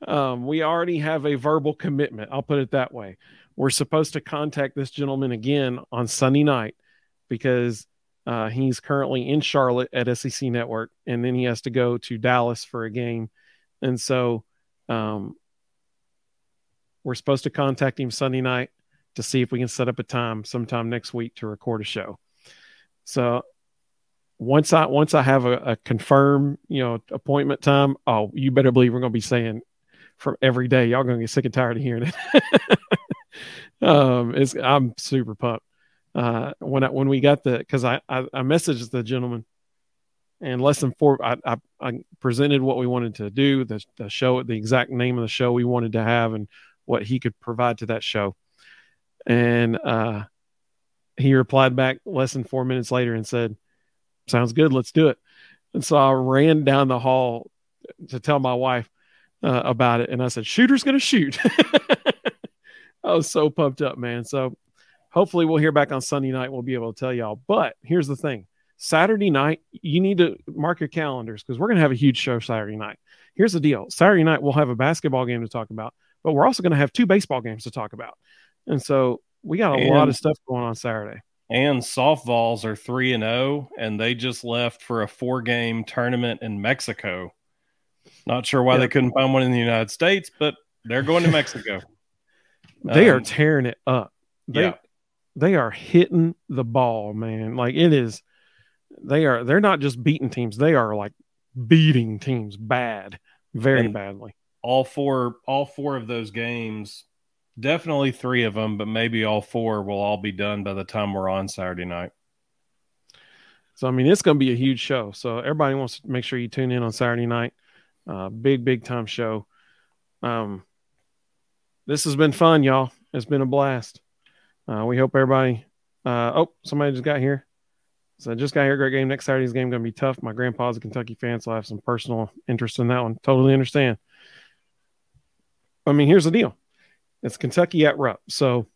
um, we already have a verbal commitment. I'll put it that way. We're supposed to contact this gentleman again on Sunday night because uh, he's currently in Charlotte at SEC Network, and then he has to go to Dallas for a game, and so um, we're supposed to contact him Sunday night to see if we can set up a time sometime next week to record a show. So once I once I have a, a confirmed you know appointment time, oh, you better believe we're going to be saying from every day. Y'all going to get sick and tired of hearing it. um, it's I'm super pumped. Uh, when I, when we got the because I, I I messaged the gentleman and less than four I, I, I presented what we wanted to do the, the show the exact name of the show we wanted to have and what he could provide to that show and uh, he replied back less than four minutes later and said sounds good let's do it. And so i ran down the hall to tell my wife uh, about it. And i said shooter's gonna shoot. I was so pumped up man. So hopefully we'll hear back on sunday night. We'll be able to tell y'all. But here's the thing. Saturday night you need to mark your calendars because we're going to have a huge show saturday night. Here's the deal. Saturday night we'll have a basketball game to talk about but we're also going to have two baseball games to talk about and so we got a And- lot of stuff going on saturday And softballs are three and zero, and they just left for a four game tournament in Mexico. Not sure why Yeah. they couldn't find one in the United States, but they're going to Mexico. they are Um, tearing it up. They yeah. they are hitting the ball, man. Like it is they are they're not just beating teams, they are like beating teams bad, very And- badly. all four all four of those games definitely three of them but maybe all four will all be done by the time we're on saturday night So I mean it's gonna be a huge show. So everybody wants to make sure you tune in on Saturday night. Uh big, big time show. Um this has been fun, y'all. It's been a blast. Uh, we hope everybody. Uh, oh, somebody just got here. So just got here. Great game. Next Saturday's game going to be tough. My grandpa's a Kentucky fan, so I have some personal interest in that one. Totally understand. I mean, here's the deal. It's Kentucky at Rupp. So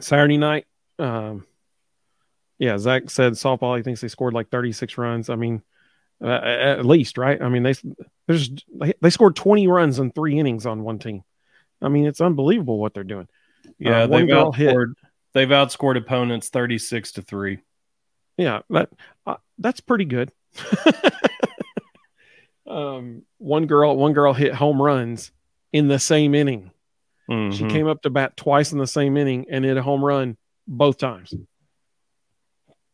Saturday night, um, yeah, Zach said softball. He thinks they scored like 36 runs. I mean, uh, at least, right? I mean, they there's they scored 20 runs in three innings on one team. I mean, it's unbelievable what they're doing. Yeah, uh, they've outscored, they've outscored opponents 36 to three. Yeah, that uh, that's pretty good. um, one girl, one girl hit home runs in the same inning. Mm-hmm. She came up to bat twice in the same inning and hit a home run both times.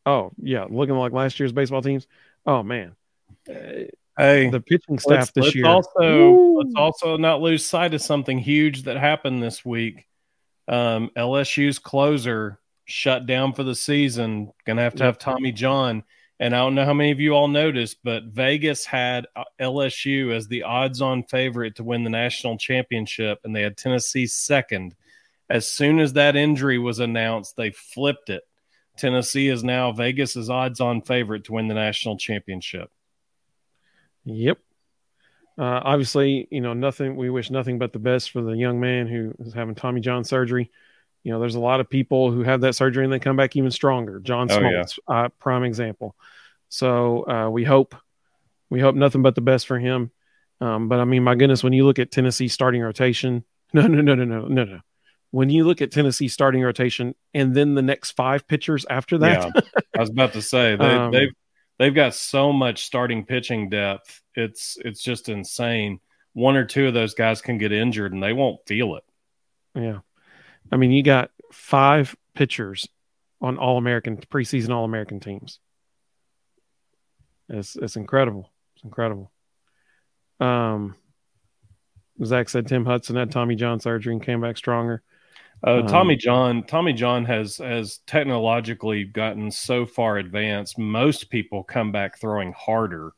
Oh yeah, looking like last year's baseball teams. Oh man, hey, the pitching staff this let's year. Also, Woo! let's also not lose sight of something huge that happened this week. Um, LSU's closer shut down for the season. Going to have to have Tommy John. And I don't know how many of you all noticed, but Vegas had uh, LSU as the odds on favorite to win the national championship, and they had Tennessee second. As soon as that injury was announced, they flipped it. Tennessee is now Vegas's odds on favorite to win the national championship. Yep. Uh, obviously, you know, nothing, we wish nothing but the best for the young man who is having Tommy John surgery. You know, there's a lot of people who have that surgery and they come back even stronger. John Smoltz, oh, yeah. uh, prime example. So uh, we hope, we hope nothing but the best for him. Um, but I mean, my goodness, when you look at Tennessee starting rotation, no, no, no, no, no, no, no when you look at Tennessee starting rotation and then the next five pitchers after that. Yeah, I was about to say they, um, they've they've got so much starting pitching depth. It's it's just insane. One or two of those guys can get injured and they won't feel it. Yeah, I mean, you got five pitchers on All American preseason All American teams. It's it's incredible. It's incredible. Um, Zach said Tim Hudson had Tommy John surgery and came back stronger. Uh, um, Tommy John, Tommy John has has technologically gotten so far advanced. Most people come back throwing harder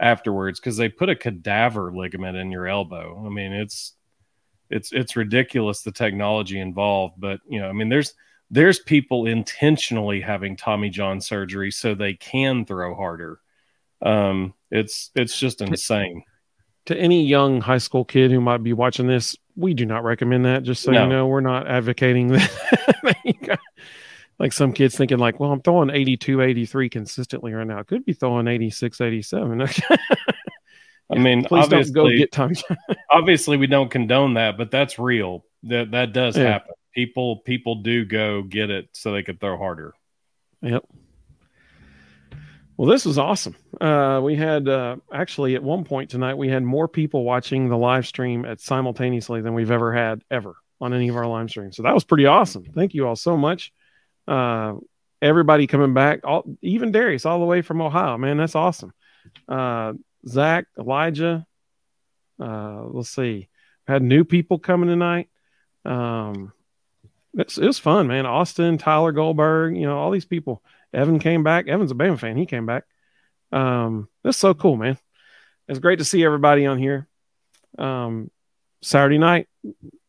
afterwards because they put a cadaver ligament in your elbow. I mean, it's it's it's ridiculous the technology involved. But you know, I mean, there's there's people intentionally having Tommy John surgery so they can throw harder. Um, it's it's just insane. To any young high school kid who might be watching this, we do not recommend that. Just so no. you know, we're not advocating that. like some kids thinking like, well, I'm throwing 82, 83 consistently right now. I could be throwing 86, 87. I mean, please don't go get Tommy. obviously, we don't condone that, but that's real. That that does yeah. happen. People people do go get it so they could throw harder. Yep. Well, this was awesome. Uh, we had uh, actually at one point tonight we had more people watching the live stream at simultaneously than we've ever had ever on any of our live streams. So that was pretty awesome. Thank you all so much. Uh, everybody coming back, all, even Darius, all the way from Ohio. Man, that's awesome. Zach, Elijah. Uh, let's see. Had new people coming tonight. Um, it's, it was fun, man. Austin, Tyler Goldberg, you know, all these people. Evan came back. Evan's a Bama fan. He came back. Um, that's so cool, man. It's great to see everybody on here. Um, Saturday night,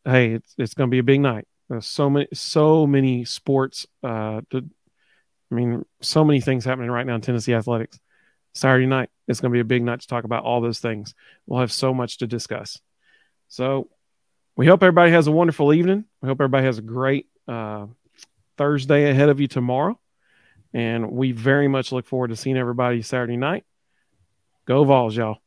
hey, it's it's gonna be a big night. There's so many so many sports. Uh, to, I mean, so many things happening right now in Tennessee athletics. Saturday night, it's going to be a big night to talk about all those things. We'll have so much to discuss. So we hope everybody has a wonderful evening. We hope everybody has a great uh, Thursday ahead of you tomorrow. And we very much look forward to seeing everybody Saturday night. Go Vols, y'all.